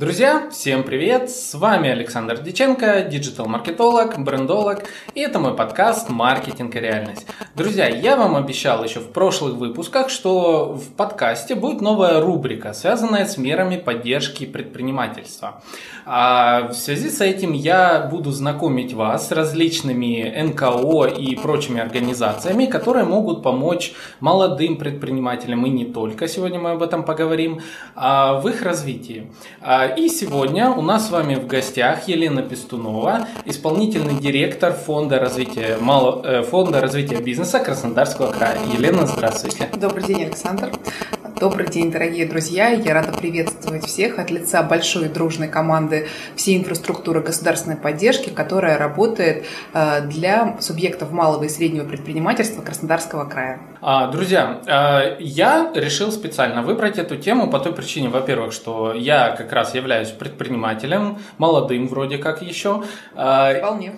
Друзья, всем привет! С вами Александр Диченко, диджитал-маркетолог, брендолог, и это мой подкаст «Маркетинг и реальность». Друзья, я вам обещал еще в прошлых выпусках, что в подкасте будет новая рубрика, связанная с мерами поддержки предпринимательства. А в связи с этим я буду знакомить вас с различными НКО и прочими организациями, которые могут помочь молодым предпринимателям, и не только, сегодня мы об этом поговорим, а в их развитии. И сегодня у нас с вами в гостях Елена Пестунова, исполнительный директор Фонда развития, мало, э, Фонда развития бизнеса Краснодарского края. Елена, здравствуйте. Добрый день, Александр. Добрый день, дорогие друзья! Я рада приветствовать всех от лица большой дружной команды всей инфраструктуры государственной поддержки, которая работает э, для субъектов малого и среднего предпринимательства Краснодарского края. А, друзья, э, я решил специально выбрать эту тему по той причине, во-первых, что я как раз являюсь предпринимателем, молодым вроде как еще. Э, Вполне.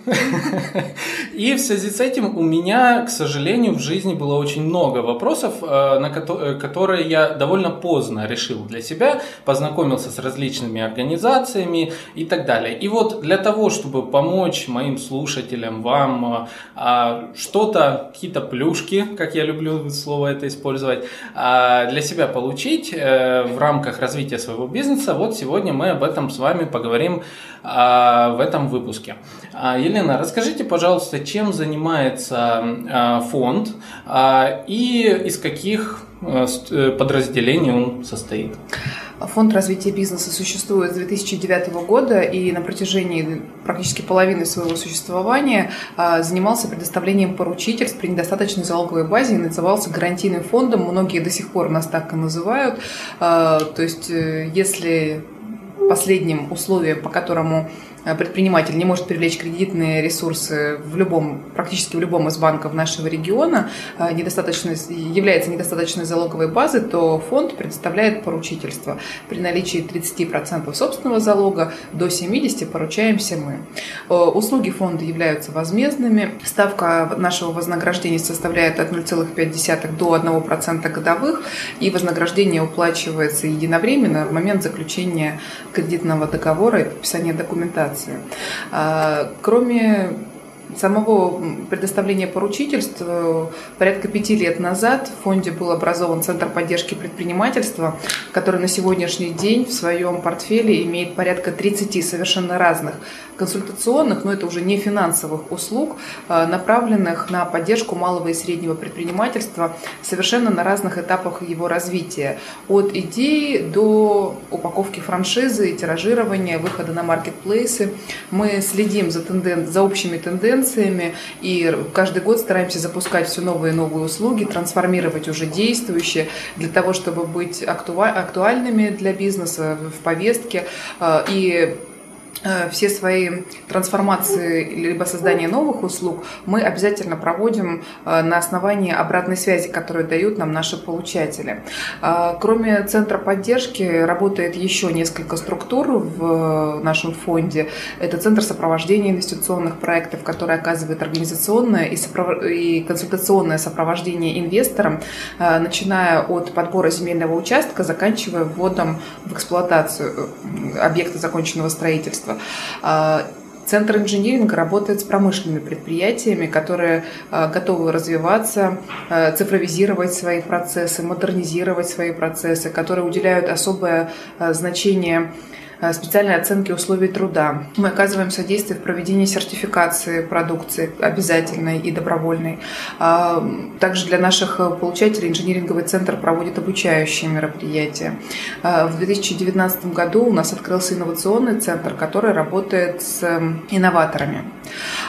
И в связи с этим у меня, к сожалению, в жизни было очень много вопросов, на которые я довольно поздно решил для себя, познакомился с различными организациями и так далее. И вот для того, чтобы помочь моим слушателям, вам а, что-то, какие-то плюшки, как я люблю слово это использовать, а, для себя получить а, в рамках развития своего бизнеса, вот сегодня мы об этом с вами поговорим а, в этом выпуске. А, Елена, расскажите, пожалуйста, чем занимается а, фонд а, и из каких Э, э, подразделений он состоит? Фонд развития бизнеса существует с 2009 года и на протяжении практически половины своего существования а, занимался предоставлением поручительств при недостаточной залоговой базе и назывался гарантийным фондом. Многие до сих пор нас так и называют. А, то есть, э, если последним условием, по которому Э, предприниматель не может привлечь кредитные ресурсы в любом, практически в любом из банков нашего региона, э, недостаточно, является недостаточной залоговой базы, то фонд предоставляет поручительство. При наличии 30% собственного залога до 70% поручаемся мы. Э, услуги фонда являются возмездными. Ставка нашего вознаграждения составляет от 0,5 до 1% годовых, и вознаграждение уплачивается единовременно в момент заключения кредитного договора и подписания документации организации. А, кроме самого предоставления поручительств э, порядка пяти лет назад в фонде был образован Центр поддержки предпринимательства, который на сегодняшний день в своем портфеле имеет порядка 30 совершенно разных консультационных, но это уже не финансовых услуг, э, направленных на поддержку малого и среднего предпринимательства совершенно на разных этапах его развития. От идеи до упаковки франшизы, тиражирования, выхода на маркетплейсы. Мы следим за, тенден... за общими тенденциями и каждый год стараемся запускать все новые и новые услуги, трансформировать уже действующие для того, чтобы быть актуальными для бизнеса в повестке. Э, и все свои трансформации либо создание новых услуг мы обязательно проводим э, на основании обратной связи, которую дают нам наши получатели. Э, кроме центра поддержки работает еще несколько структур в нашем фонде. Это центр сопровождения инвестиционных проектов, который оказывает организационное и, сопров... и консультационное сопровождение инвесторам, начиная от подбора земельного участка, заканчивая вводом в эксплуатацию объекта законченного строительства производства. А, Центр инжиниринга работает с промышленными предприятиями, которые а, готовы развиваться, а, цифровизировать свои процессы, модернизировать свои процессы, которые уделяют особое значение специальной оценки условий труда. Мы оказываем содействие в проведении сертификации продукции обязательной и добровольной. А, также для наших получателей инжиниринговый центр проводит обучающие мероприятия. А, в 2019 году у нас открылся инновационный центр, который работает с инноваторами.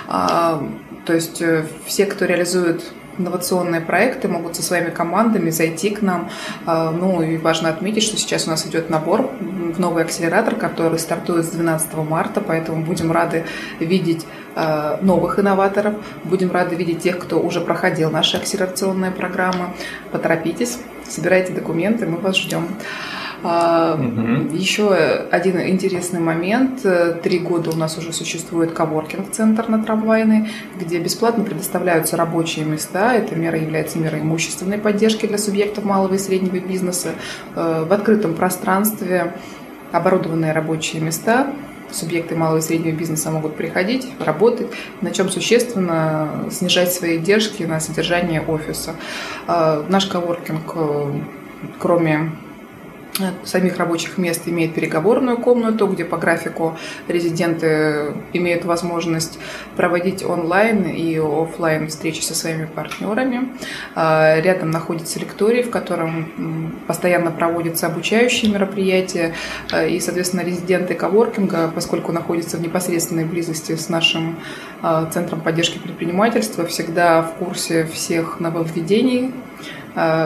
А, то есть э, все, кто реализует инновационные проекты могут со своими командами зайти к нам. А, ну и важно отметить, что сейчас у нас идет набор в новый акселератор, который стартует с 12 марта, поэтому будем рады видеть а, новых инноваторов, будем рады видеть тех, кто уже проходил наши акселерационные программы. Поторопитесь, собирайте документы, мы вас ждем. Угу. Еще один интересный момент. Три года у нас уже существует коворкинг-центр на Трамвайной, где бесплатно предоставляются рабочие места. Эта мера является мерой имущественной поддержки для субъектов малого и среднего бизнеса. Э, в открытом пространстве оборудованные рабочие места, субъекты малого и среднего бизнеса могут приходить, работать, на чем существенно снижать свои издержки на содержание офиса. Наш коворкинг, кроме самих рабочих мест имеет переговорную комнату, где по графику резиденты имеют возможность проводить онлайн и офлайн встречи со своими партнерами. А, рядом находится лекторий, в котором постоянно проводятся обучающие мероприятия, а, и, соответственно, резиденты коворкинга, поскольку находятся в непосредственной близости с нашим а, центром поддержки предпринимательства, всегда в курсе всех нововведений,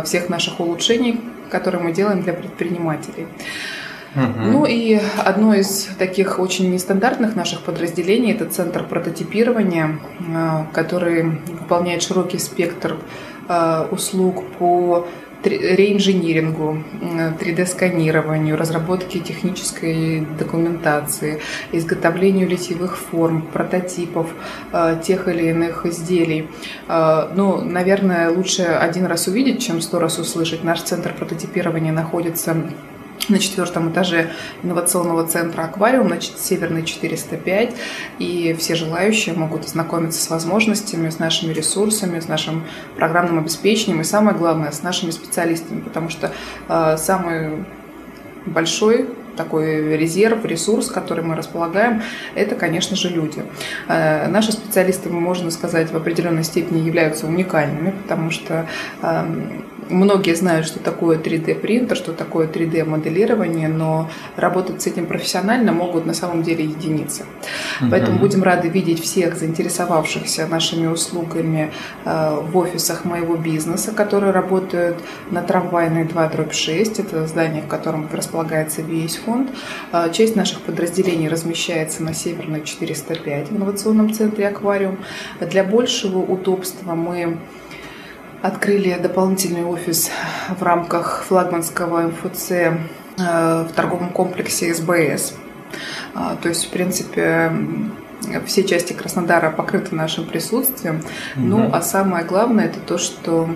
всех наших улучшений, которые мы делаем для предпринимателей. Угу. Ну и одно из таких очень нестандартных наших подразделений – это центр прототипирования, э, который выполняет широкий спектр э, услуг по реинжинирингу, 3D-сканированию, разработке технической документации, изготовлению литьевых форм, прототипов э, тех или иных изделий. Э, ну, наверное, лучше один раз увидеть, чем сто раз услышать. Наш центр прототипирования находится на четвертом этаже инновационного центра «Аквариум», значит, Северный 405, и все желающие могут ознакомиться с возможностями, с нашими ресурсами, с нашим программным обеспечением и, самое главное, с нашими специалистами, потому что э, самый большой такой резерв, ресурс, который мы располагаем, это, конечно же, люди. Э, наши специалисты, можно сказать, в определенной степени являются уникальными, потому что эм, Многие знают, что такое 3D-принтер, что такое 3D-моделирование, но работать с этим профессионально могут на самом деле единицы. Поэтому будем рады видеть всех заинтересовавшихся нашими услугами э, в офисах моего бизнеса, которые работают на трамвайной 2 дробь 6. Это здание, в котором располагается весь фонд. Э, часть наших подразделений размещается на Северной 405 в инновационном центре «Аквариум». Для большего удобства мы открыли дополнительный офис в рамках флагманского МФЦ э, в торговом комплексе СБС. А, то есть, в принципе, все части Краснодара покрыты нашим присутствием. Угу. Ну, а самое главное, это то, что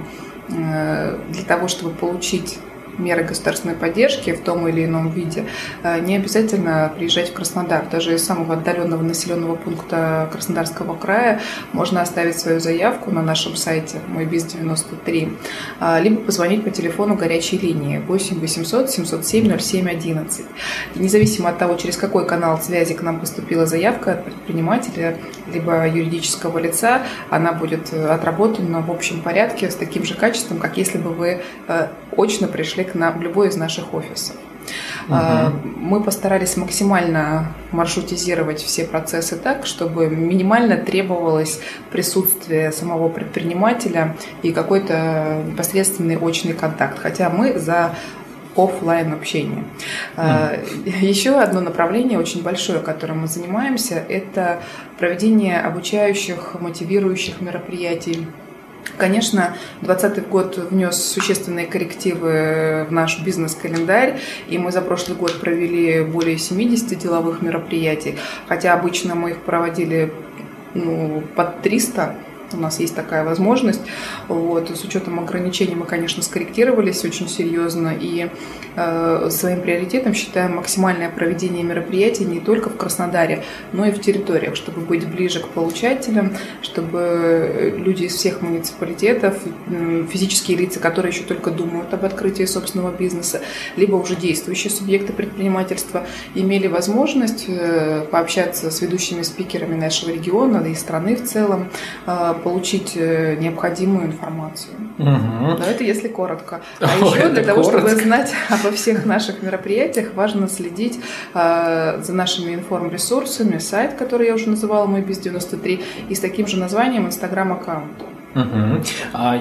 э, для того, чтобы получить меры государственной поддержки в том или ином виде, э, не обязательно приезжать в Краснодар. Даже из самого отдаленного населенного пункта Краснодарского края можно оставить свою заявку на нашем сайте мой биз 93 либо позвонить по телефону горячей линии 8 800 707 07 11. И независимо от того, через какой канал связи к нам поступила заявка от предпринимателя либо юридического лица, она будет отработана в общем порядке с таким же качеством, как если бы вы э, очно пришли к нам в любой из наших офисов. Угу. Мы постарались максимально маршрутизировать все процессы так, чтобы минимально требовалось присутствие самого предпринимателя и какой-то непосредственный очный контакт. Хотя мы за офлайн общение. Mm. Еще одно направление очень большое, которым мы занимаемся, это проведение обучающих, мотивирующих мероприятий Конечно, 2020 год внес существенные коррективы в наш бизнес-календарь, и мы за прошлый год провели более 70 деловых мероприятий, хотя обычно мы их проводили ну, под 300 у нас есть такая возможность. Вот. С учетом ограничений мы, конечно, скорректировались очень серьезно и э, своим приоритетом считаем максимальное проведение мероприятий не только в Краснодаре, но и в территориях, чтобы быть ближе к получателям, чтобы люди из всех муниципалитетов, физические лица, которые еще только думают об открытии собственного бизнеса, либо уже действующие субъекты предпринимательства, имели возможность э, пообщаться с ведущими спикерами нашего региона, да и страны в целом, э, получить э, необходимую информацию. Угу. Но это если коротко. А Ой, еще для того, коротко. чтобы знать обо всех наших мероприятиях, важно следить э, за нашими информресурсами, сайт, который я уже называла, мой без 93, и с таким же названием инстаграм-аккаунт. Угу.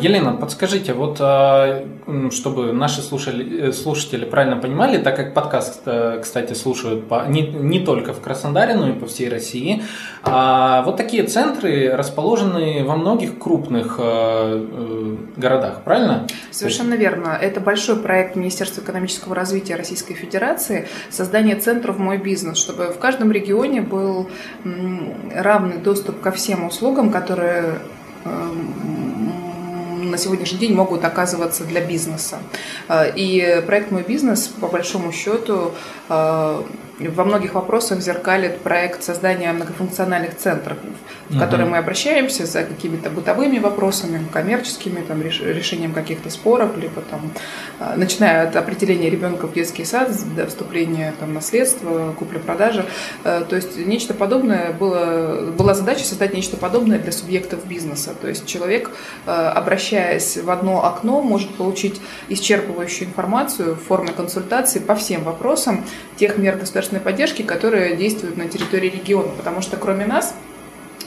Елена, подскажите, вот а, чтобы наши слушатели, э, слушатели правильно понимали, так как подкаст, э, кстати, слушают по, не, не только в Краснодаре, но и по всей России, а вот такие центры расположены во многих крупных э, городах, правильно? Совершенно верно. Это большой проект Министерства экономического развития Российской Федерации, создание центров «Мой бизнес», чтобы в каждом регионе был равный доступ ко всем услугам, которые на сегодняшний день могут оказываться для бизнеса. И проект «Мой бизнес», по большому счету, во многих вопросах зеркалит проект создания многофункциональных центров, в которые мы обращаемся за какими-то бытовыми вопросами, коммерческими, там, решением каких-то споров, либо там, а, начиная от определения ребенка в детский сад до вступления там, наследства, купли-продажи. Э, то есть нечто подобное было, была задача создать нечто подобное для субъектов бизнеса. То есть человек, э, обращаясь в одно окно, может получить исчерпывающую информацию в форме консультации по всем вопросам тех мер государственного государственной поддержки, которые действуют на территории региона, потому что кроме нас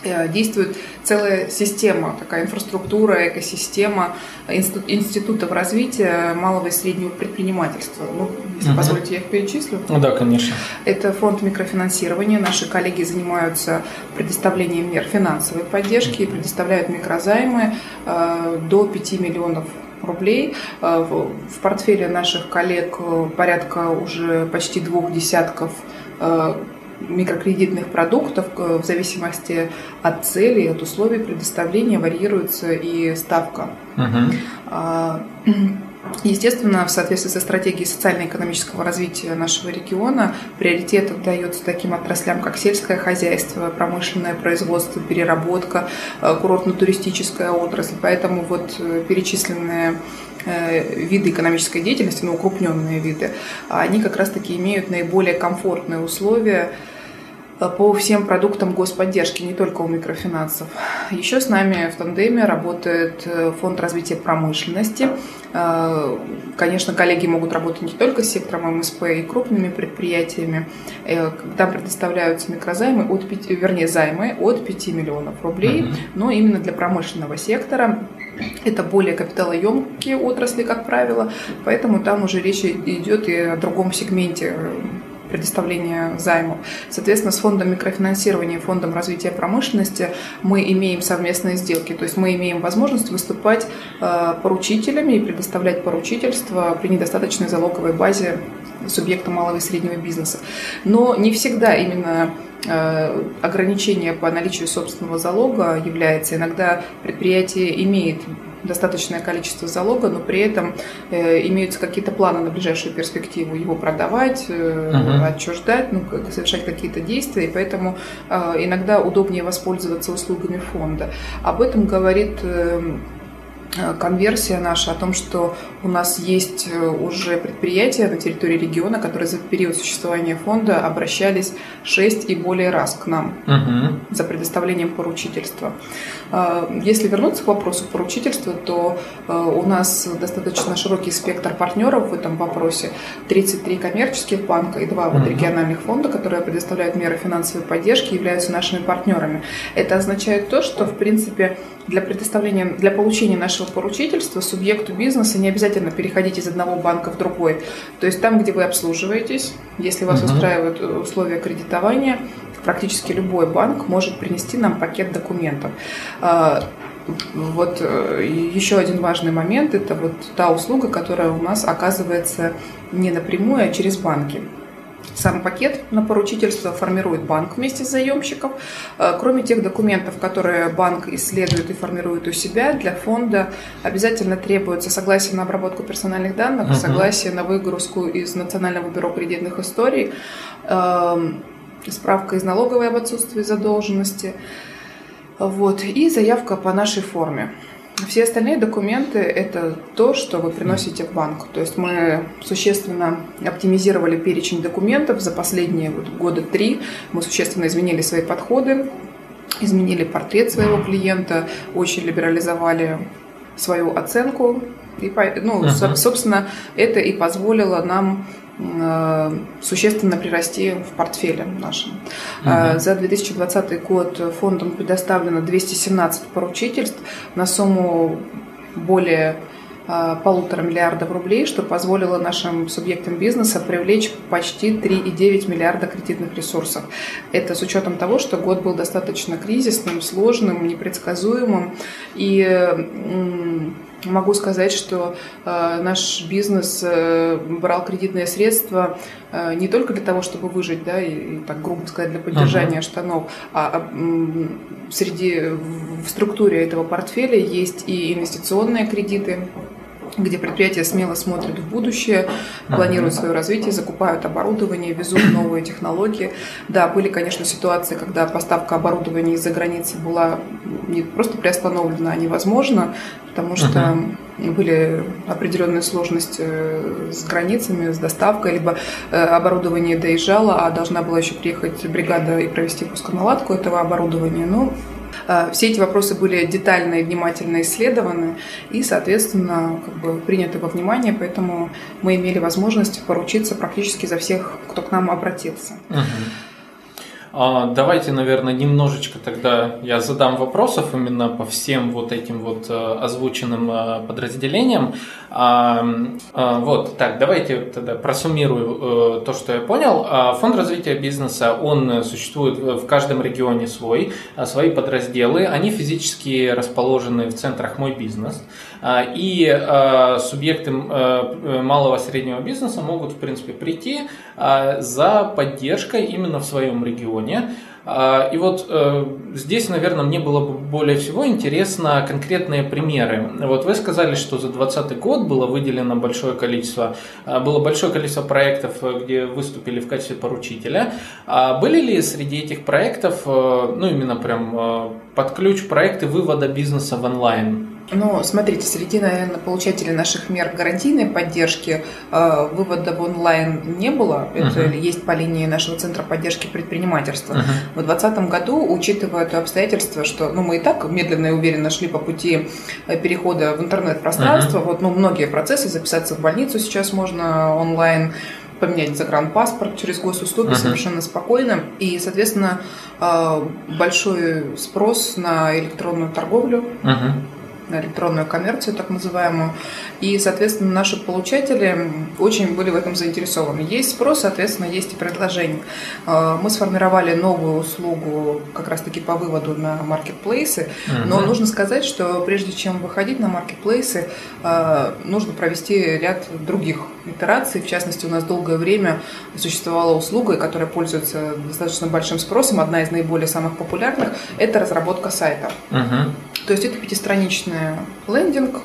э, действует целая система, такая инфраструктура, экосистема институтов развития малого и среднего предпринимательства. Ну, если угу. позволите, я их перечислю. Ну да, конечно. Это фонд микрофинансирования. Наши коллеги занимаются предоставлением мер финансовой поддержки и предоставляют микрозаймы э, до 5 миллионов рублей. Э, в портфеле наших коллег э, порядка уже почти двух десятков э, микрокредитных продуктов в зависимости от цели, от условий предоставления варьируется и ставка. Угу. Естественно, в соответствии со стратегией социально-экономического развития нашего региона приоритет отдается таким отраслям, как сельское хозяйство, промышленное производство, переработка, э, курортно-туристическая отрасль. Поэтому вот э, перечисленные э, виды экономической деятельности, ну, укрупненные виды, они как раз-таки имеют наиболее комфортные условия по всем продуктам господдержки, не только у микрофинансов. Еще с нами в тандеме работает э, Фонд развития промышленности. Э, конечно, коллеги могут работать не только с сектором МСП и крупными предприятиями. Там предоставляются микрозаймы от 5, вернее, займы от 5 миллионов рублей, но именно для промышленного сектора. Это более капиталоемкие отрасли, как правило, поэтому там уже речь идет и о другом сегменте предоставления займов. Соответственно, с фондом микрофинансирования и фондом развития промышленности мы имеем совместные сделки, то есть мы имеем возможность выступать э, поручителями и предоставлять поручительство при недостаточной залоговой базе субъекта малого и среднего бизнеса. Но не всегда именно э, ограничение по наличию собственного залога является. Иногда предприятие имеет достаточное количество залога, но при этом э, имеются какие-то планы на ближайшую перспективу его продавать, uh-huh. отчуждать, ну, совершать какие-то действия, и поэтому э, иногда удобнее воспользоваться услугами фонда. Об этом говорит э, Э, конверсия наша о том, что у нас есть э, уже предприятия на территории региона, которые за период существования фонда обращались 6 и более раз к нам угу. за предоставлением поручительства. Э, если вернуться к вопросу поручительства, то у нас достаточно широкий спектр партнеров в этом вопросе. 33 коммерческих банка и два вот региональных фонда, которые предоставляют меры финансовой поддержки, являются нашими партнерами. Это означает то, что, в принципе, для предоставления, для получения нашего поручительства субъекту бизнеса не обязательно переходить из одного банка в другой. То есть там, где вы обслуживаетесь, если вас угу. устраивают условия кредитования, практически любой банк может принести нам пакет документов. А, вот э, еще один важный момент – это вот та услуга, которая у нас оказывается не напрямую, а через банки. Сам пакет на поручительство формирует банк вместе с заемщиком. Э, кроме тех документов, которые банк исследует и формирует у себя, для фонда обязательно требуется согласие на обработку персональных данных, uh-huh. согласие на выгрузку из Национального бюро кредитных историй, эм, справка из налоговой об отсутствии задолженности, вот, и заявка по нашей форме. Все остальные документы – это то, что вы приносите в банк. То есть мы существенно оптимизировали перечень документов за последние вот года три. Мы существенно изменили свои подходы, изменили портрет своего клиента, очень либерализовали свою оценку. И, ну, uh-huh. собственно, это и позволило нам существенно прирасти в портфеле нашем. Угу. За 2020 год фондом предоставлено 217 поручительств на сумму более э, полутора миллиардов рублей, что позволило нашим субъектам бизнеса привлечь почти 3,9 миллиарда кредитных ресурсов. Это с учетом того, что год был достаточно кризисным, сложным, непредсказуемым. И Могу сказать, что э, наш бизнес э, брал кредитные средства э, не только для того, чтобы выжить, да, и, и так грубо сказать, для поддержания uh-huh. штанов, а, а м, среди в структуре этого портфеля есть и инвестиционные кредиты, где предприятия смело смотрят в будущее, планируют свое развитие, закупают оборудование, везут новые технологии. Да, были, конечно, ситуации, когда поставка оборудования из-за границы была не просто приостановлена, а невозможна, потому что uh-huh. были определенные сложности э, с границами, с доставкой, либо э, оборудование доезжало, а должна была еще приехать бригада и провести пусконаладку этого оборудования. Но все эти вопросы были детально и внимательно исследованы и, соответственно, как бы приняты во внимание, поэтому мы имели возможность поручиться практически за всех, кто к нам обратился. Угу. А, давайте, наверное, немножечко тогда я задам вопросов именно по всем вот этим вот э, озвученным э, подразделениям. А, а, вот, так, давайте тогда просуммирую э, то, что я понял. Фонд развития бизнеса, он существует в каждом регионе свой, свои подразделы, они физически расположены в центрах «Мой бизнес». И субъекты малого и среднего бизнеса могут, в принципе, прийти за поддержкой именно в своем регионе. А, и вот э, здесь, наверное, мне было бы более всего интересно конкретные примеры. Вот вы сказали, что за 2020 год было выделено большое количество, а, было большое количество проектов, э, где выступили в качестве поручителя. А были ли среди этих проектов, э, ну именно прям под ключ проекты вывода бизнеса в онлайн? Ну, смотрите, среди, наверное, получателей наших мер гарантийной поддержки э, вывода в онлайн не было. Это uh-huh. есть по линии нашего Центра поддержки предпринимательства. Uh-huh. В 2020 году, учитывая то обстоятельство, что ну, мы и так медленно и уверенно шли по пути э, перехода в интернет-пространство, uh-huh. вот, ну, многие процессы, записаться в больницу сейчас можно онлайн, поменять загранпаспорт через госуслуги uh-huh. совершенно спокойно. И, соответственно, э, большой спрос на электронную торговлю. Uh-huh электронную коммерцию, так называемую. И, соответственно, наши получатели очень были в этом заинтересованы. Есть спрос, соответственно, есть и предложение. А, мы сформировали новую услугу как раз-таки по выводу на маркетплейсы, но нужно сказать, что прежде чем выходить на маркетплейсы, а, нужно провести ряд других итераций. В частности, у нас долгое время существовала услуга, которая пользуется достаточно большим спросом. Одна из наиболее самых популярных – это разработка сайта. Угу. То есть это пятистраничный лендинг,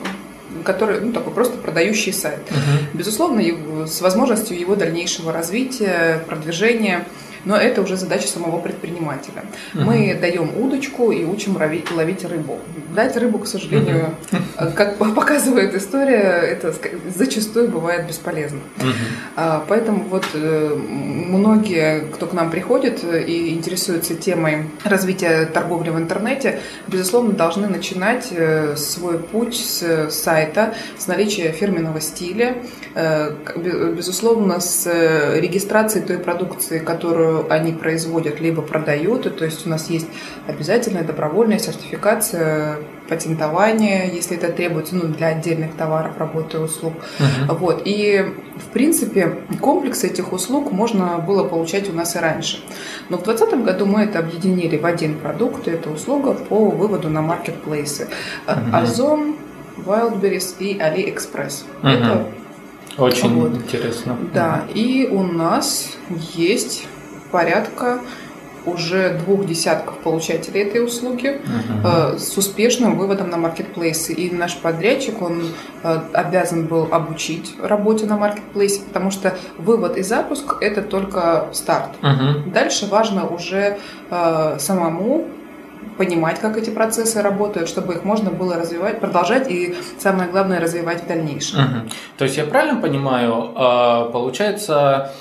который, ну, такой просто продающий сайт. Угу. Безусловно, с возможностью его дальнейшего развития, продвижения – но это уже задача самого предпринимателя. Угу. Мы даем удочку и учим ловить, ловить рыбу. Дать рыбу, к сожалению, угу. как показывает история, это зачастую бывает бесполезно. Угу. Поэтому вот э, многие, кто к нам приходит и интересуется темой развития торговли в интернете, безусловно, должны начинать э, свой путь с сайта, с наличия фирменного стиля, э, безусловно, с регистрацией той продукции, которую которую они производят, либо продают. то есть у нас есть обязательная добровольная сертификация патентование, если это требуется ну, для отдельных товаров, работы и услуг. Uh-huh. Вот. И, в принципе, комплекс этих услуг можно было получать у нас и раньше. Но в 2020 году мы это объединили в один продукт, это услуга по выводу на маркетплейсы. Uh-huh. Озон, Wildberries и AliExpress. Uh-huh. Это очень вот. интересно. Да, и у нас есть порядка уже двух десятков получателей этой услуги uh-huh. э, с успешным выводом на маркетплейсы. И наш подрядчик, он э, обязан был обучить работе на маркетплейсе, потому что вывод и запуск – это только старт. Uh-huh. Дальше важно уже э, самому понимать, как эти процессы работают, чтобы их можно было развивать, продолжать и, самое главное, развивать в дальнейшем. Uh-huh. То есть я правильно понимаю, э, получается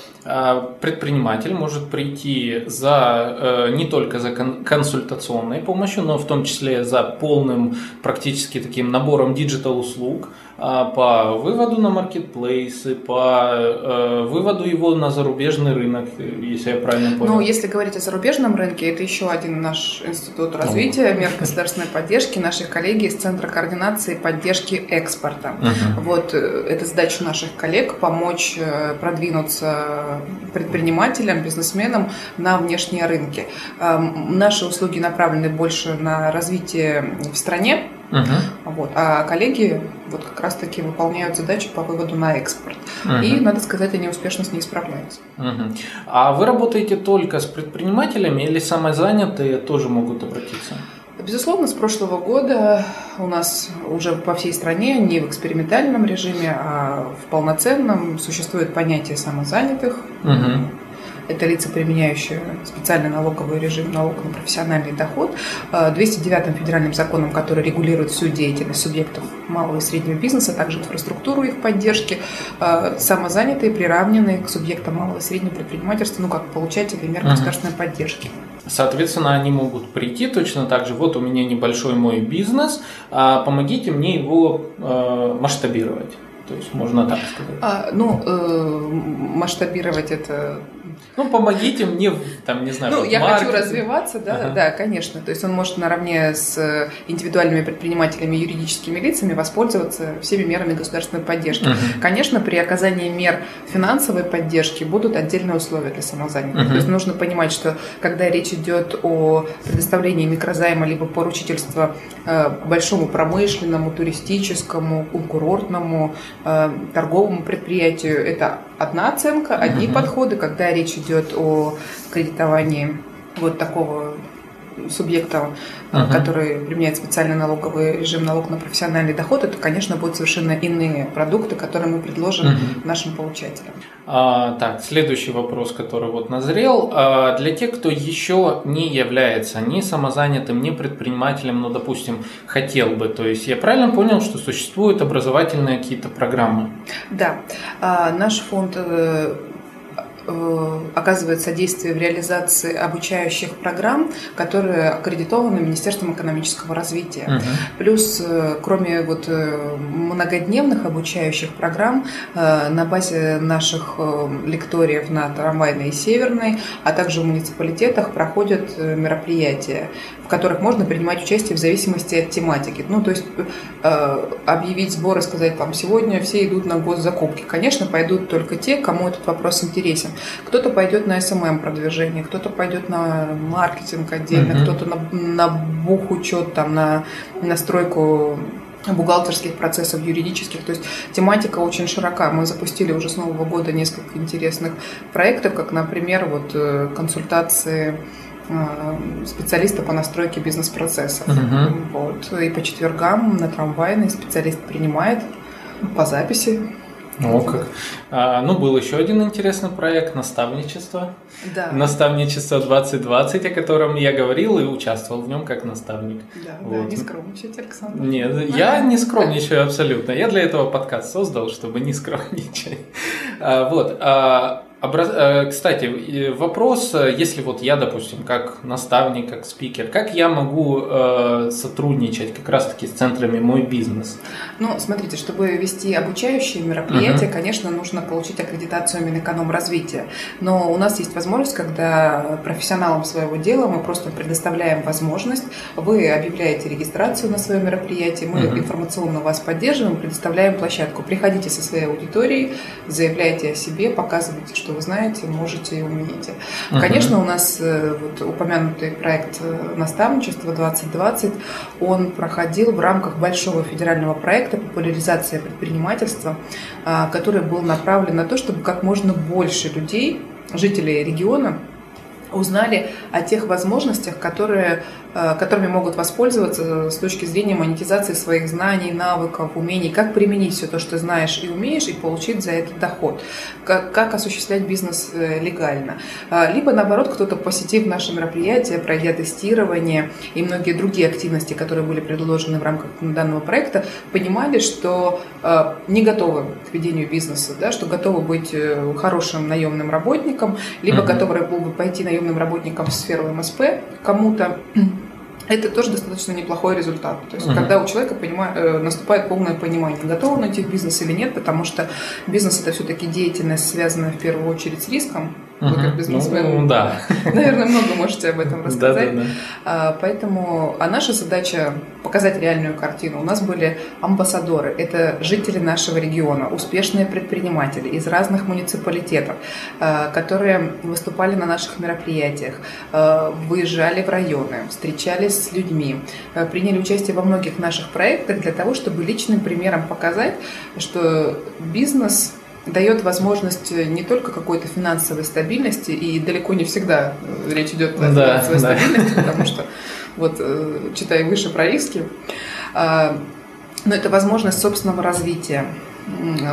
предприниматель может прийти за э, не только за консультационной помощью, но в том числе за полным практически таким набором digital услуг, а, по выводу на маркетплейсы, по э, выводу его на зарубежный рынок, если я правильно понял. Ну, если говорить о зарубежном рынке, это еще один наш институт развития, мер государственной поддержки, наших коллеги из Центра координации и поддержки экспорта. Uh-huh. Вот э, это задача наших коллег помочь э, продвинуться предпринимателям, бизнесменам на внешние рынки. Наши услуги направлены больше на развитие в стране, Угу. Вот. А коллеги вот как раз-таки выполняют задачи по выводу на экспорт. Угу. И, надо сказать, они успешно с ней справляются. Угу. А вы работаете только с предпринимателями или самозанятые тоже могут обратиться? Безусловно, с прошлого года у нас уже по всей стране не в экспериментальном режиме, а в полноценном существует понятие самозанятых. Угу. Это лица, применяющие специальный налоговый режим налог на профессиональный доход. 209-м федеральным законом, который регулирует всю деятельность субъектов малого и среднего бизнеса, а также инфраструктуру их поддержки, самозанятые приравнены к субъектам малого и среднего предпринимательства, ну как получатели мер государственной поддержки. Соответственно, они могут прийти точно так же, вот у меня небольшой мой бизнес, а помогите мне его э, масштабировать. То есть можно так сказать. А, ну, э, масштабировать это ну, помогите мне, там, не знаю, Ну, я маркетинг. хочу развиваться, да, ага. да, конечно. То есть он может наравне с индивидуальными предпринимателями и юридическими лицами воспользоваться всеми мерами государственной поддержки. Угу. Конечно, при оказании мер финансовой поддержки будут отдельные условия для самозанятых. Угу. То есть нужно понимать, что когда речь идет о предоставлении микрозайма либо поручительства э, большому промышленному, туристическому, курортному, э, торговому предприятию, это одна оценка, одни угу. подходы, когда речь идет о кредитовании вот такого субъекта, uh-huh. который применяет специальный налоговый режим налог на профессиональный доход, это, конечно, будут совершенно иные продукты, которые мы предложим uh-huh. нашим получателям. А, так, следующий вопрос, который вот назрел. А, для тех, кто еще не является ни самозанятым, ни предпринимателем, но, допустим, хотел бы, то есть я правильно понял, что существуют образовательные какие-то программы? Да. А, наш фонд Э, оказывает содействие в реализации обучающих программ, которые аккредитованы Министерством экономического развития. Угу. Плюс, э, кроме вот э, многодневных обучающих программ, на базе наших лекториев на Трамвайной и Северной, а также в муниципалитетах проходят мероприятия, в которых можно принимать участие в зависимости от тематики. Ну, то есть объявить сбор и сказать, там, сегодня все идут на госзакупки. Конечно, пойдут только те, кому этот вопрос интересен. Кто-то пойдет на SMM продвижение, кто-то пойдет на маркетинг отдельно, mm-hmm. кто-то на, на бухучет, там, на настройку бухгалтерских процессов, юридических. То есть тематика очень широка. Мы запустили уже с Нового года несколько интересных проектов, как, например, вот э, консультации э, специалиста по настройке бизнес-процессов. Угу. Вот. И по четвергам на трамвайный специалист принимает по записи о, как. А, ну, был еще один интересный проект наставничество. Да. Наставничество 2020, о котором я говорил и участвовал в нем как наставник. Да, вот. да, не скромничать, Александр. Нет, я не скромничаю абсолютно. Я для этого подкаст создал, чтобы не скромничать. А, вот. А, Образ... Э, кстати, вопрос, э, если вот я, допустим, как наставник, как спикер, как я могу э, сотрудничать как раз-таки с центрами мой бизнес? Ну, смотрите, чтобы вести обучающие мероприятия, uh-huh. конечно, нужно получить аккредитацию Минэкономразвития. Но у нас есть возможность, когда профессионалам своего дела мы просто предоставляем возможность, вы объявляете регистрацию на свое мероприятие, мы uh-huh. информационно вас поддерживаем, предоставляем площадку. Приходите со своей аудиторией, заявляйте о себе, показывайте, что что вы знаете, можете и умеете. Uh-huh. Конечно, у нас э, вот, упомянутый проект э, наставничества 2020, он проходил в рамках большого федерального проекта популяризация предпринимательства, а, который был направлен на то, чтобы как можно больше людей, жителей региона, узнали о тех возможностях, которые которыми могут воспользоваться с точки зрения монетизации своих знаний, навыков, умений, как применить все то, что ты знаешь и умеешь, и получить за это доход, как, как осуществлять бизнес э, легально. Э, либо, наоборот, кто-то, посетив наше мероприятие, пройдя тестирование и многие другие активности, которые были предложены в рамках данного проекта, понимали, что не готовы к ведению бизнеса, да, что готовы быть хорошим наемным работником, либо uh-huh. готовы пойти наемным работником в сферу МСП кому-то, это тоже достаточно неплохой результат. То есть, uh-huh. когда у человека понима... Э, наступает полное понимание, готов он идти в бизнес или нет, потому что бизнес это все-таки деятельность, связанная в первую очередь с риском. Вы как бизнесмен, ну, да. наверное, много можете об этом рассказать. Да, да, да. Поэтому, а наша задача показать реальную картину. У нас были амбассадоры, это жители нашего региона, успешные предприниматели из разных муниципалитетов, а, которые выступали на наших мероприятиях, а, выезжали в районы, встречались с людьми, а, приняли участие во многих наших проектах для того, чтобы личным примером показать, что бизнес дает возможность не только какой-то финансовой стабильности, и далеко не всегда э, речь идет о да, финансовой да. стабильности, потому что вот э, читая выше про риски, а, но это возможность собственного развития,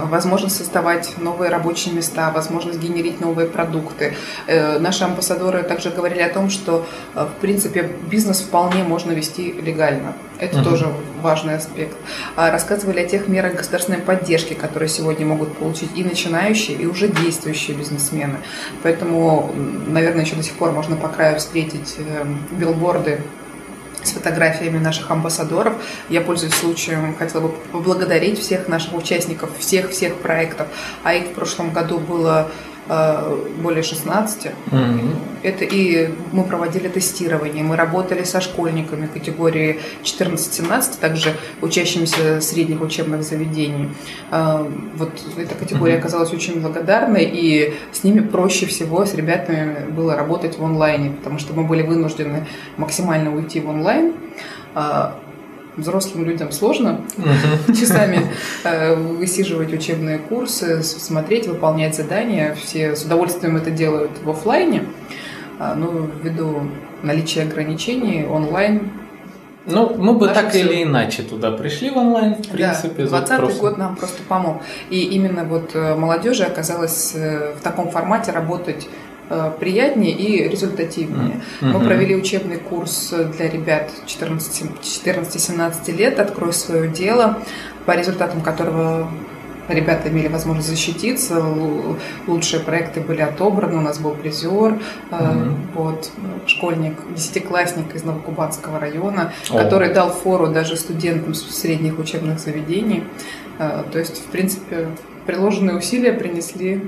возможность создавать новые рабочие места, возможность генерить новые продукты. Э, наши амбассадоры также говорили о том, что, в принципе, бизнес вполне можно вести легально. Это угу. тоже важный аспект. А рассказывали о тех мерах государственной поддержки, которые сегодня могут получить и начинающие, и уже действующие бизнесмены. Поэтому, наверное, еще до сих пор можно по краю встретить эм, билборды с фотографиями наших амбассадоров. Я, пользуюсь случаем, хотела бы поблагодарить всех наших участников, всех-всех проектов. А их в прошлом году было более 16. Mm-hmm. Это и мы проводили тестирование, мы работали со школьниками категории 14-17, также учащимися средних учебных заведений. Э, вот эта категория mm-hmm. оказалась очень благодарной, и с ними проще всего, с ребятами было работать в онлайне, потому что мы были вынуждены максимально уйти в онлайн э, взрослым людям сложно uh-huh. часами э, высиживать учебные курсы, смотреть, выполнять задания. Все с удовольствием это делают в офлайне, а, но ввиду наличия ограничений онлайн ну, мы бы так все... или иначе туда пришли в онлайн, в принципе. Да, 20 год нам просто помог. И именно вот э, молодежи оказалось э, в таком формате работать приятнее и результативнее. Mm-hmm. Мы провели учебный курс для ребят 14-17 лет «Открой свое дело», по результатам которого ребята имели возможность защититься, лучшие проекты были отобраны, у нас был призер, mm-hmm. вот, школьник, десятиклассник из Новокубанского района, oh. который дал фору даже студентам средних учебных заведений. Э, то есть, в принципе, приложенные усилия принесли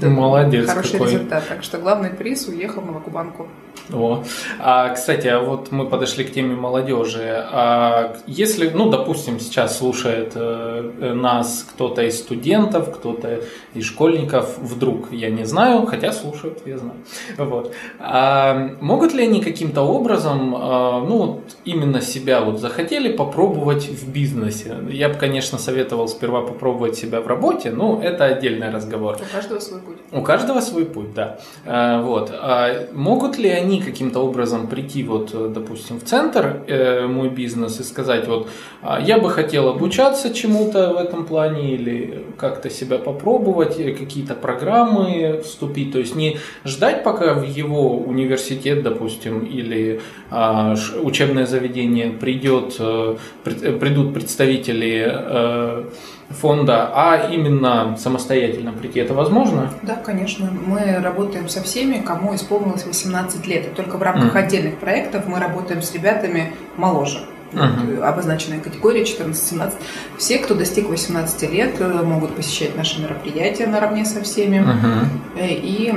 да, Молодец хороший какой. результат. Так что главный приз уехал в Новокубанку. О. А, кстати, а вот мы подошли к теме молодежи. А если, ну, допустим, сейчас слушает э, нас кто-то из студентов, кто-то из школьников, вдруг, я не знаю, хотя слушают, я знаю. Вот. А могут ли они каким-то образом, а, ну, вот именно себя вот захотели попробовать в бизнесе? Я бы, конечно, советовал сперва попробовать себя в работе, но это отдельный разговор. У каждого свой путь. У каждого свой путь, да. А, вот. А могут ли они каким-то образом прийти, вот, допустим, в центр э, мой бизнес и сказать, вот, а, я бы хотел обучаться чему-то в этом плане или как-то себя попробовать, э, какие-то программы вступить, то есть не ждать, пока в его университет, допустим, или а, учебное заведение придет, э, придут представители фонда, а именно самостоятельно прийти, это возможно? Да, конечно. Мы работаем со всеми, кому исполнилось 18 лет. И только в рамках mm. отдельных проектов мы работаем с ребятами моложе. Uh-huh. обозначенная категория 14-17. Все, кто достиг 18 лет, э, могут посещать наши мероприятия наравне со всеми uh-huh. и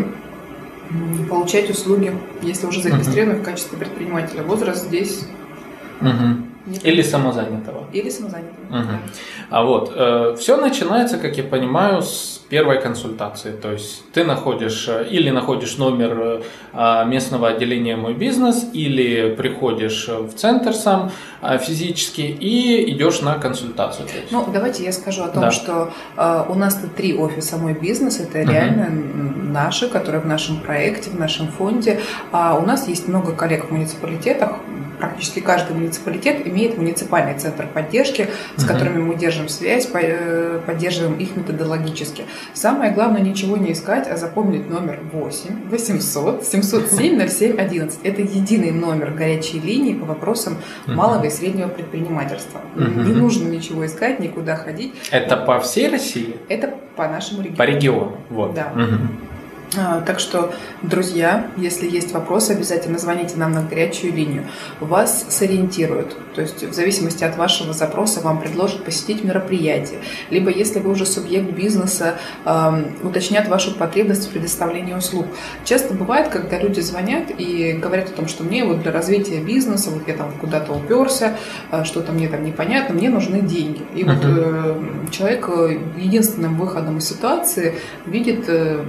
получать услуги, если уже зарегистрированы uh-huh. в качестве предпринимателя. Возраст здесь Или самозанятого. Или самозанятого. Угу. А вот, э, все начинается, как я понимаю, с первой консультации. То есть ты находишь э, или находишь номер э, местного отделения «Мой бизнес», или приходишь в центр сам э, физически и идешь на консультацию. Ну, давайте я скажу о том, да. что э, у нас тут три офиса «Мой бизнес». Это угу. реально наши, которые в нашем проекте, в нашем фонде. А у нас есть много коллег в муниципалитетах, практически каждый муниципалитет имеет муниципальный центр поддержки, с uh которыми мы держим связь, э, поддерживаем их методологически. Самое главное ничего не искать, а запомнить номер 8 800 707 07 11. Это единый номер горячей линии по вопросам малого и среднего предпринимательства. Не нужно ничего искать, никуда ходить. Это по всей России? Это по нашему региону. По региону, вот. Да. А, так что, друзья, если есть вопросы, обязательно звоните нам на горячую линию. Вас сориентируют. То есть в зависимости от вашего запроса вам предложат посетить мероприятие. Либо если вы уже субъект бизнеса, уточнят вашу потребность в предоставлении услуг. Часто бывает, когда люди звонят и говорят о том, что мне вот для развития бизнеса, вот я там куда-то уперся, э, что-то мне там непонятно, мне нужны деньги. И uh-huh. вот э, человек э, единственным выходом из ситуации видит э,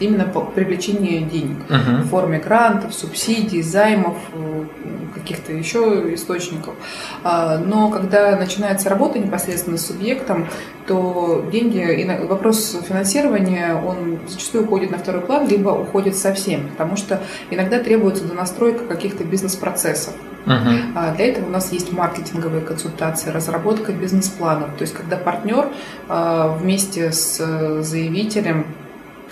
именно по привлечению денег uh-huh. в форме грантов, субсидий, займов, э, каких-то еще источников. А, но когда начинается работа непосредственно с субъектом, то деньги, вопрос финансирования, он зачастую уходит на второй план, либо уходит совсем, потому что иногда требуется донастройка каких-то бизнес-процессов. Uh-huh. Для этого у нас есть маркетинговые консультации, разработка бизнес-планов. То есть, когда партнер а, вместе с заявителем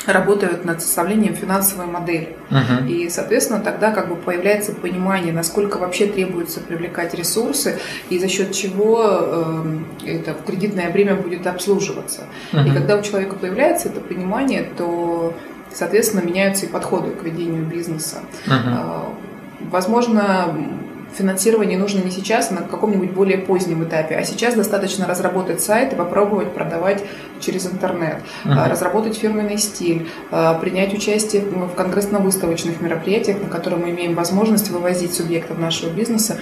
работают над составлением финансовой модели. Uh-huh. И, соответственно, тогда как бы появляется понимание, насколько вообще требуется привлекать ресурсы и за счет чего э, это кредитное время будет обслуживаться. Uh-huh. И когда у человека появляется это понимание, то, соответственно, меняются и подходы к ведению бизнеса. Uh-huh. Возможно, финансирование нужно не сейчас, а на каком-нибудь более позднем этапе. А сейчас достаточно разработать сайт и попробовать продавать через интернет, uh-huh. разработать фирменный стиль, а, принять участие в конгрессно-выставочных мероприятиях, на которые мы имеем возможность вывозить субъектов нашего бизнеса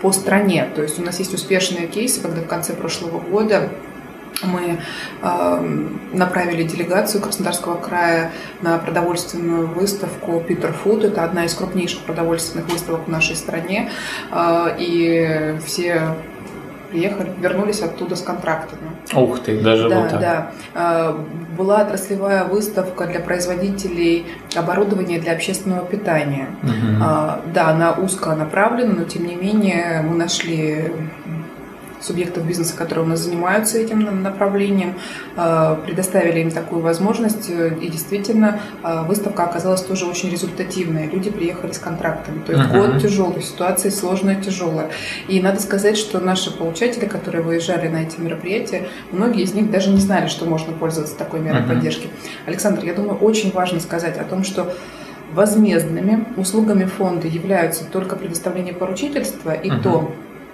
по стране. То есть у нас есть успешные кейсы, когда в конце прошлого года мы э, направили делегацию Краснодарского края на продовольственную выставку Питер Фуд. Это одна из крупнейших продовольственных выставок в нашей стране. Э, и все приехали, вернулись оттуда с контрактами. Ух ты, даже да, вот так. Да, э, Была отраслевая выставка для производителей оборудования для общественного питания. Угу. Да, она узко направлена, но тем не менее мы нашли субъектов бизнеса, которые у нас занимаются этим направлением, э, предоставили им такую возможность. И действительно, э, выставка оказалась тоже очень результативная. Люди приехали с контрактами. То есть uh-huh. год тяжелый, ситуация сложная, тяжелая. И надо сказать, что наши получатели, которые выезжали на эти мероприятия, многие из них даже не знали, что можно пользоваться такой мерой uh-huh. поддержки. Александр, я думаю, очень важно сказать о том, что возмездными услугами фонда являются только предоставление поручительства и uh-huh. то,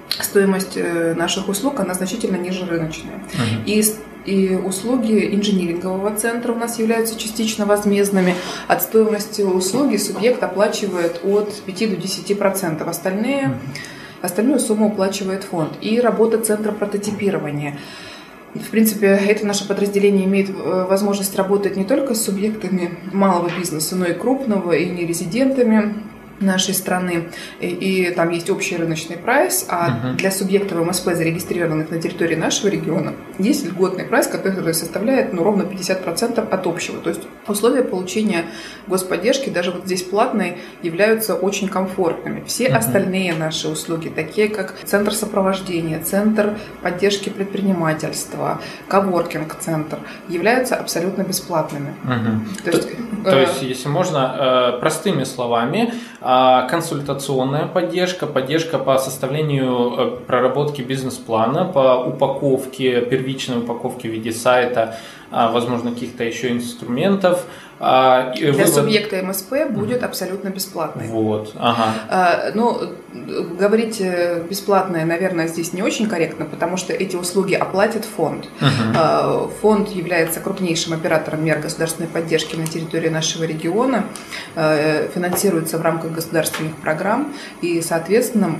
стоимость э, наших услуг, она значительно ниже рыночной. Uh-huh. И, и услуги инжинирингового центра у нас являются частично возмездными. От стоимости услуги субъект оплачивает от 5 до 10 процентов. Остальные. Остальную сумму уплачивает фонд. И работа центра прототипирования. В принципе, это наше подразделение имеет э, возможность работать не только с субъектами малого бизнеса, но и крупного, и нерезидентами нашей страны, и, и там есть общий рыночный прайс, а uh-huh. для субъектов МСП, зарегистрированных на территории нашего региона, есть льготный прайс, который составляет ну, ровно 50% от общего. То есть условия получения господдержки, даже вот здесь платные, являются очень комфортными. Все uh-huh. остальные наши услуги, такие как центр сопровождения, центр поддержки предпринимательства, коворкинг-центр, являются абсолютно бесплатными. Uh-huh. То, есть, то, э, то есть, если можно, э, простыми словами, консультационная поддержка, поддержка по составлению э, проработки бизнес-плана, по упаковке, первичной упаковке в виде сайта, а, возможно, каких-то еще инструментов. А, Для вывод... субъекта МСП будет абсолютно бесплатный. Вот, ага. А, ну, говорить э, бесплатное, наверное, здесь не очень корректно, потому что эти услуги оплатит фонд. Угу. Фонд является крупнейшим оператором мер государственной поддержки на территории нашего региона, финансируется в рамках государственных программ, и, соответственно,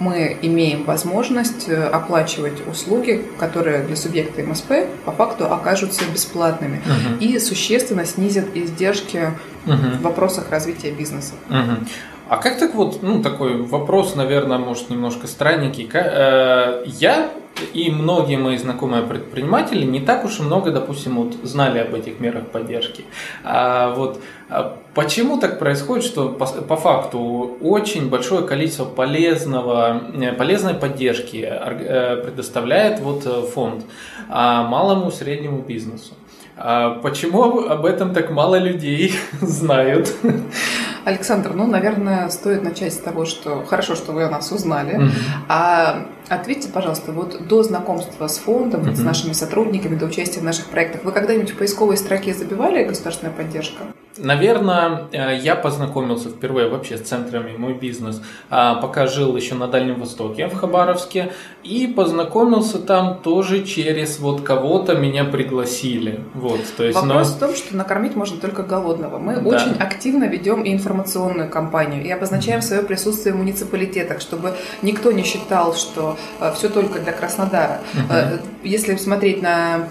мы имеем возможность э, оплачивать услуги, которые для субъекта МСП по факту окажутся бесплатными uh-huh. и существенно снизят издержки uh-huh. в вопросах развития бизнеса. Uh-huh. А как так вот, ну такой вопрос, наверное, может немножко странненький. Э, я и многие мои знакомые предприниматели не так уж и много, допустим, вот знали об этих мерах поддержки. А вот а почему так происходит, что по, по факту очень большое количество полезного, э, полезной поддержки э, предоставляет вот фонд а малому среднему бизнесу? А почему об этом так мало людей знают? Александр, ну, наверное, стоит начать с того, что хорошо, что вы о нас узнали. Mm-hmm. А Ответьте, пожалуйста, вот до знакомства с фондом, mm-hmm. с нашими сотрудниками, до участия в наших проектах, вы когда-нибудь в поисковой строке забивали государственная поддержка? Наверное, э, я познакомился впервые вообще с центрами «Мой бизнес», а, пока жил еще на Дальнем Востоке, в Хабаровске, и познакомился там тоже через вот кого-то меня пригласили. Вот, то есть, Вопрос но... в том, что накормить можно только голодного. Мы да. очень активно ведем и информационную кампанию, и обозначаем свое присутствие в муниципалитетах, чтобы никто не считал, что э, все только для Краснодара. Угу. Если смотреть на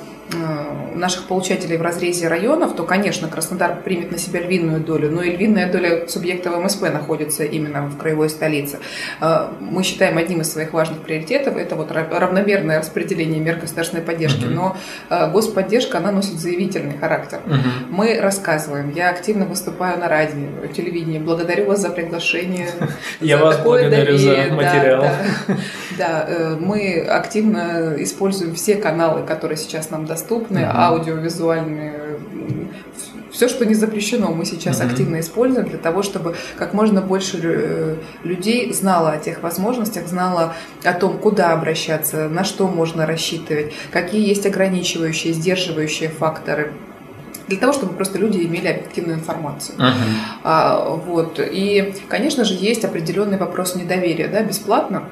наших получателей в разрезе районов, то, конечно, Краснодар примет на себя львиную долю, но и львиная доля субъектов МСП находится именно в краевой столице. Э, мы считаем одним из своих важных приоритетов это вот равномерное распределение мер государственной поддержки, uh-huh. но э, господдержка, она носит заявительный характер. Uh-huh. Мы рассказываем, я активно выступаю на радио, телевидении, благодарю вас за приглашение. Я вас благодарю за материал. Да, мы активно используем все каналы, которые сейчас нам доступны доступны, аудиовизуальные, все, что не запрещено, мы сейчас mm-hmm. активно используем для того, чтобы как можно больше э, людей знало о тех возможностях, знало о том, куда обращаться, на что можно рассчитывать, какие есть ограничивающие, сдерживающие факторы для того, чтобы просто люди имели объективную информацию. Uh-huh. А, вот. И, конечно же, есть определенный вопрос недоверия, да, бесплатно.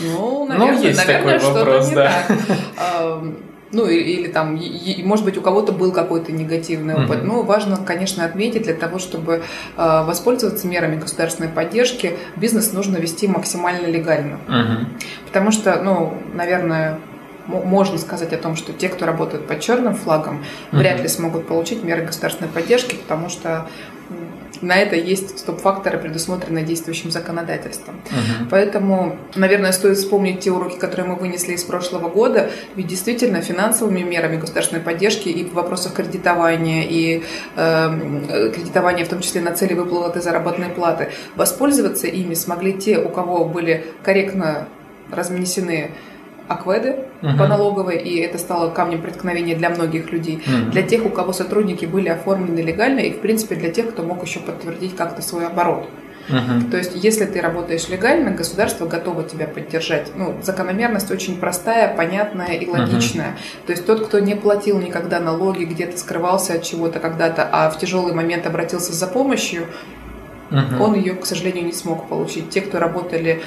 Ну, наверное, ну, есть наверное, такой вопрос, да. Так. Ну, или, или там, и, может быть, у кого-то был какой-то негативный опыт. Mm-hmm. Ну, важно, конечно, отметить, для того, чтобы э, воспользоваться мерами государственной поддержки, бизнес нужно вести максимально легально. Mm-hmm. Потому что, ну, наверное, можно сказать о том, что те, кто работает под черным флагом, mm-hmm. вряд ли смогут получить меры государственной поддержки, потому что на это есть стоп-факторы, предусмотренные действующим законодательством. Угу. Поэтому, наверное, стоит вспомнить те уроки, которые мы вынесли из прошлого года, ведь действительно финансовыми мерами государственной поддержки и в вопросах кредитования, и э, кредитования в том числе на цели выплаты заработной платы, воспользоваться ими смогли те, у кого были корректно размнесены акведы uh-huh. по налоговой, и это стало камнем преткновения для многих людей. Uh-huh. Для тех, у кого сотрудники были оформлены легально, и, в принципе, для тех, кто мог еще подтвердить как-то свой оборот. Uh-huh. То есть, если ты работаешь легально, государство готово тебя поддержать. Ну, закономерность очень простая, понятная и логичная. Uh-huh. То есть, тот, кто не платил никогда налоги, где-то скрывался от чего-то когда-то, а в тяжелый момент обратился за помощью, uh-huh. он ее, к сожалению, не смог получить. Те, кто работали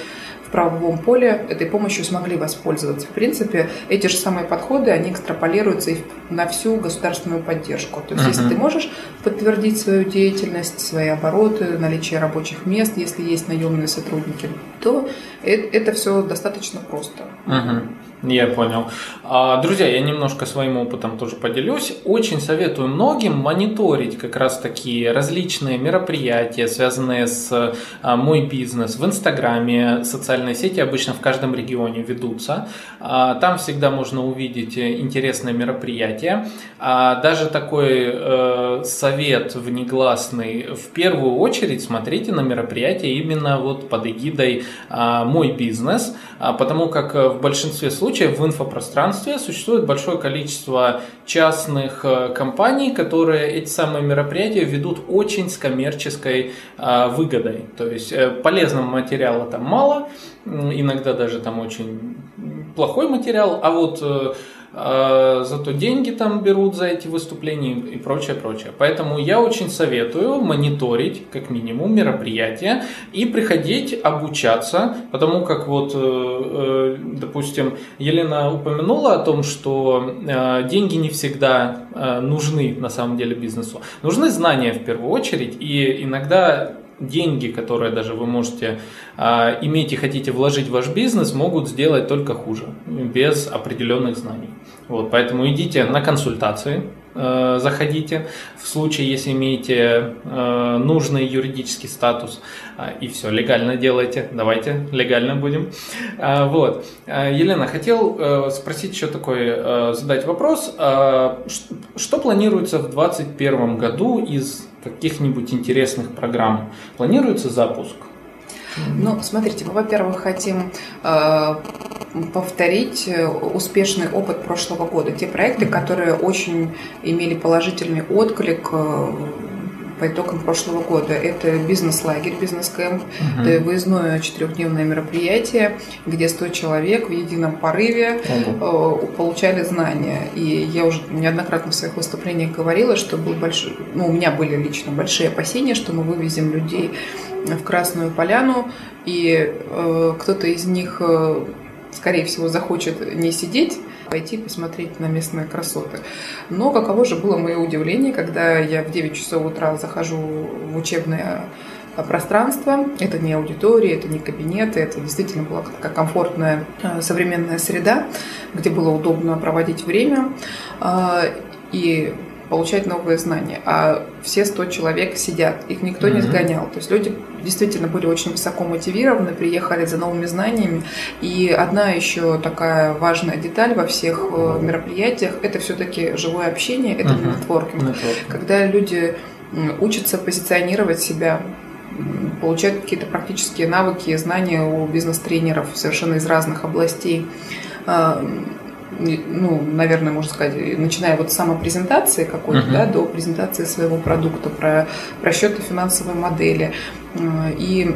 правовом поле этой помощью смогли воспользоваться. В принципе, эти же самые подходы, они экстраполируются и на всю государственную поддержку. То есть, uh-huh. если ты можешь подтвердить свою деятельность, свои обороты, наличие рабочих мест, если есть наемные сотрудники, то это все достаточно просто. Uh-huh. Я понял. А, друзья, я немножко своим опытом тоже поделюсь. Очень советую многим мониторить как раз такие различные мероприятия, связанные с а, мой бизнес. В Инстаграме социальные сети обычно в каждом регионе ведутся. А, там всегда можно увидеть интересные мероприятия. Даже такой э, совет внегласный. В первую очередь смотрите на мероприятия именно вот под эгидой мой бизнес, потому как в большинстве случаев случаев в инфопространстве существует большое количество частных э, компаний, которые эти самые мероприятия ведут очень с коммерческой э, выгодой. То есть э, полезного материала там мало, иногда даже там очень плохой материал, а вот зато деньги там берут за эти выступления и прочее, прочее. Поэтому я очень советую мониторить, как минимум, мероприятия и приходить обучаться, потому как вот, э, э, допустим, Елена упомянула о том, что э, деньги не всегда нужны на самом деле бизнесу. Нужны знания в первую очередь, и иногда деньги, которые даже вы можете а, иметь и хотите вложить в ваш бизнес, могут сделать только хуже, без определенных знаний. Вот, поэтому идите на консультации, э, заходите в случае, если имеете э, нужный юридический статус, э, и все, легально делайте, давайте легально будем. Э, вот. Э, Елена, хотел э, спросить еще такой, э, задать вопрос. Э, что планируется в 2021 году из каких-нибудь интересных программ? Планируется запуск? Ну, смотрите, мы, во-первых, хотим э, повторить э, успешный опыт прошлого года. Те проекты, которые очень имели положительный отклик, э, по итогам прошлого года. Это бизнес-лагерь, бизнес-кэмп, угу. это выездное четырехдневное мероприятие, где 100 человек в едином порыве угу. получали знания. И я уже неоднократно в своих выступлениях говорила, что был большой, ну, у меня были лично большие опасения, что мы вывезем людей в Красную Поляну, и э, кто-то из них, э, скорее всего, захочет не сидеть, пойти посмотреть на местные красоты. Но каково же было мое удивление, когда я в 9 часов утра захожу в учебное пространство. Это не аудитория, это не кабинеты, это действительно была такая комфортная э, современная среда, где было удобно проводить время. Э, и получать новые знания. А все 100 человек сидят, их никто mm-hmm. не сгонял. То есть люди действительно были очень высоко мотивированы, приехали за новыми знаниями. И одна еще такая важная деталь во всех э, мероприятиях – это все-таки живое общение, это mm-hmm. нетворкинг. Networking. Когда люди учатся позиционировать себя, получают какие-то практические навыки и знания у бизнес-тренеров совершенно из разных областей а, ну, наверное, можно сказать, начиная вот с самопрезентации какой-то, uh-huh. да, до презентации своего продукта, про расчеты финансовой модели. Э, и,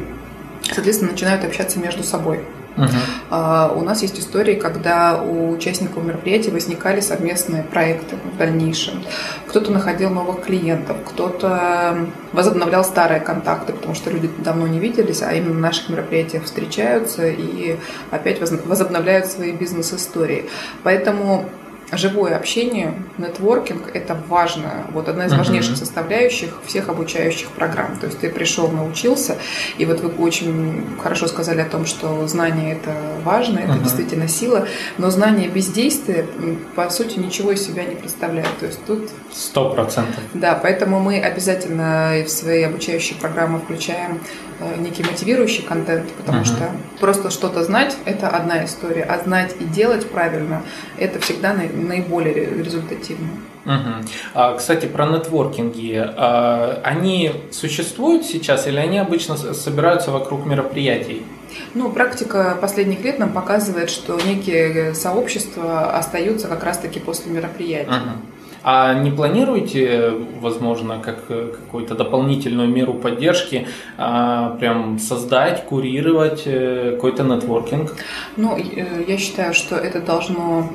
соответственно, начинают общаться между собой. Uh-huh. У нас есть истории, когда у участников мероприятия возникали совместные проекты в дальнейшем. Кто-то находил новых клиентов, кто-то возобновлял старые контакты, потому что люди давно не виделись, а именно на наших мероприятиях встречаются и опять возобновляют свои бизнес-истории. Поэтому живое общение, нетворкинг – это важно, вот одна из важнейших uh-huh. составляющих всех обучающих программ. То есть ты пришел, научился, и вот вы очень хорошо сказали о том, что знание – это важно, это uh-huh. действительно сила, но знание без действия, по сути, ничего из себя не представляет. То есть тут… Сто процентов. Да, поэтому мы обязательно в свои обучающие программы включаем некий мотивирующий контент, потому uh-huh. что просто что-то знать – это одна история, а знать и делать правильно – это всегда наиболее результативно. Угу. А, кстати, про нетворкинги. А, они существуют сейчас или они обычно собираются вокруг мероприятий? Ну, практика последних лет нам показывает, что некие сообщества остаются как раз-таки после мероприятий. Угу. А не планируете, возможно, как какую-то дополнительную меру поддержки, а, прям создать, курировать э, какой-то нетворкинг? Ну, э, я считаю, что это должно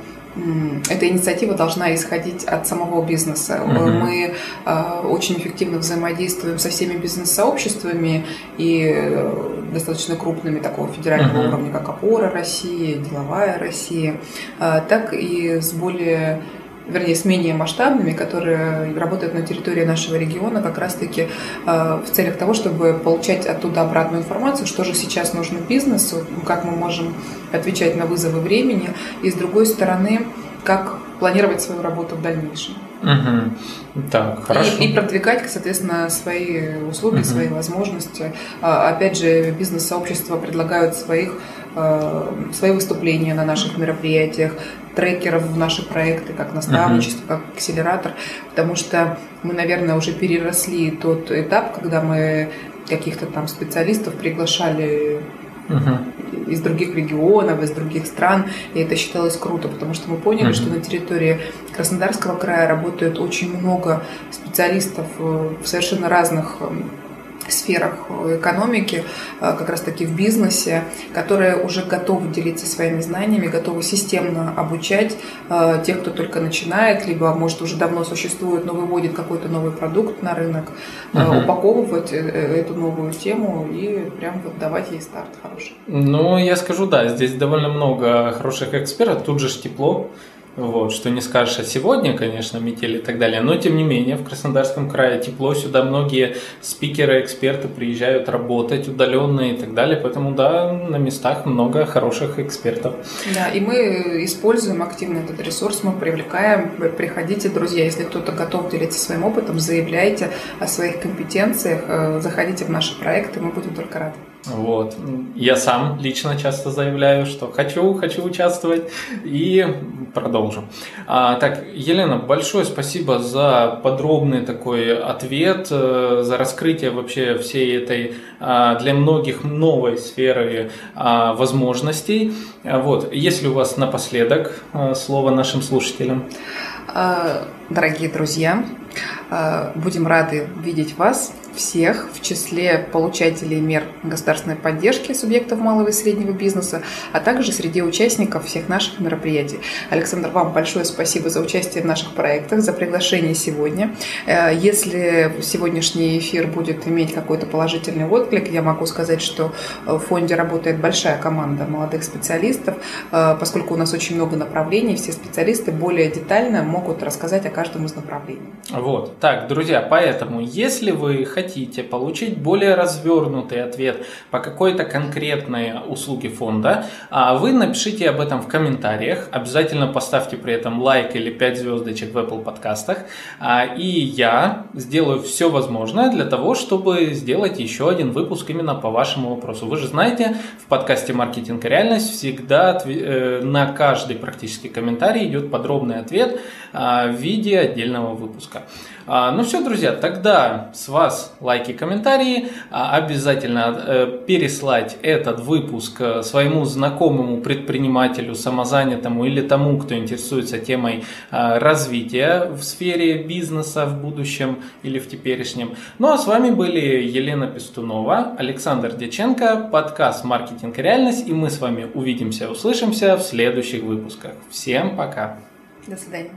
эта инициатива должна исходить от самого бизнеса. Uh-huh. Мы э, очень эффективно взаимодействуем со всеми бизнес-сообществами и достаточно крупными такого федерального uh-huh. уровня, как Опора России, Деловая Россия, э, так и с более вернее, с менее масштабными, которые работают на территории нашего региона как раз-таки э, в целях того, чтобы получать оттуда обратную информацию, что же сейчас нужно бизнесу, как мы можем отвечать на вызовы времени, и с другой стороны, как планировать свою работу в дальнейшем. Угу. Так, хорошо. И, и продвигать, соответственно, свои услуги, угу. свои возможности. А, опять же, бизнес-сообщества предлагают своих, свои выступления на наших мероприятиях, трекеров в наши проекты, как наставничество, uh-huh. как акселератор, потому что мы, наверное, уже переросли тот этап, когда мы каких-то там специалистов приглашали uh-huh. из других регионов, из других стран, и это считалось круто, потому что мы поняли, uh-huh. что на территории Краснодарского края работает очень много специалистов в совершенно разных сферах экономики, э, как раз таки в бизнесе, которые уже готовы делиться своими знаниями, готовы системно обучать э, тех, кто только начинает, либо, может, уже давно существует, но выводит какой-то новый продукт на рынок, uh-huh. упаковывать эту новую тему и прям вот давать ей старт хороший. Ну, я скажу, да, здесь довольно много хороших экспертов, тут же тепло, вот, что не скажешь, а сегодня, конечно, метели и так далее, но тем не менее в Краснодарском крае тепло, сюда многие спикеры, эксперты приезжают работать удаленно и так далее, поэтому да, на местах много хороших экспертов. Да, и мы используем активно этот ресурс, мы привлекаем, приходите, друзья, если кто-то готов делиться своим опытом, заявляйте о своих компетенциях, э, заходите в наши проекты, мы будем только рады. Вот. Я сам лично часто заявляю, что хочу, хочу участвовать и продолжим. А, так, Елена, большое спасибо за подробный такой ответ, э, за раскрытие вообще всей этой а, для многих новой сферы а, возможностей. Вот. Если у вас напоследок а, слово нашим слушателям? Дорогие друзья, Будем рады видеть вас всех в числе получателей мер государственной поддержки субъектов малого и среднего бизнеса, а также среди участников всех наших мероприятий. Александр, вам большое спасибо за участие в наших проектах, за приглашение сегодня. Э, если сегодняшний эфир будет иметь какой-то положительный отклик, я могу сказать, что в фонде работает большая команда молодых специалистов, э, поскольку у нас очень много направлений, все специалисты более детально могут рассказать о каждом из направлений. Вот, так, друзья, поэтому, если вы хотите хотите получить более развернутый ответ по какой-то конкретной услуге фонда, а вы напишите об этом в комментариях. Обязательно поставьте при этом лайк или 5 звездочек в Apple подкастах. А, и я сделаю все возможное для того, чтобы сделать еще один выпуск именно по вашему вопросу. Вы же знаете, в подкасте «Маркетинг и реальность» всегда э, на каждый практически комментарий идет подробный ответ а, в виде отдельного выпуска. А, ну все, друзья, тогда с вас лайки, комментарии. А, обязательно э, переслать этот выпуск э, своему знакомому предпринимателю, самозанятому или тому, кто интересуется темой а, развития в сфере бизнеса в будущем или в теперешнем. Ну а с вами были Елена Пестунова, Александр Деченко, подкаст «Маркетинг и реальность». И мы с вами увидимся, услышимся в следующих выпусках. Всем пока! До свидания.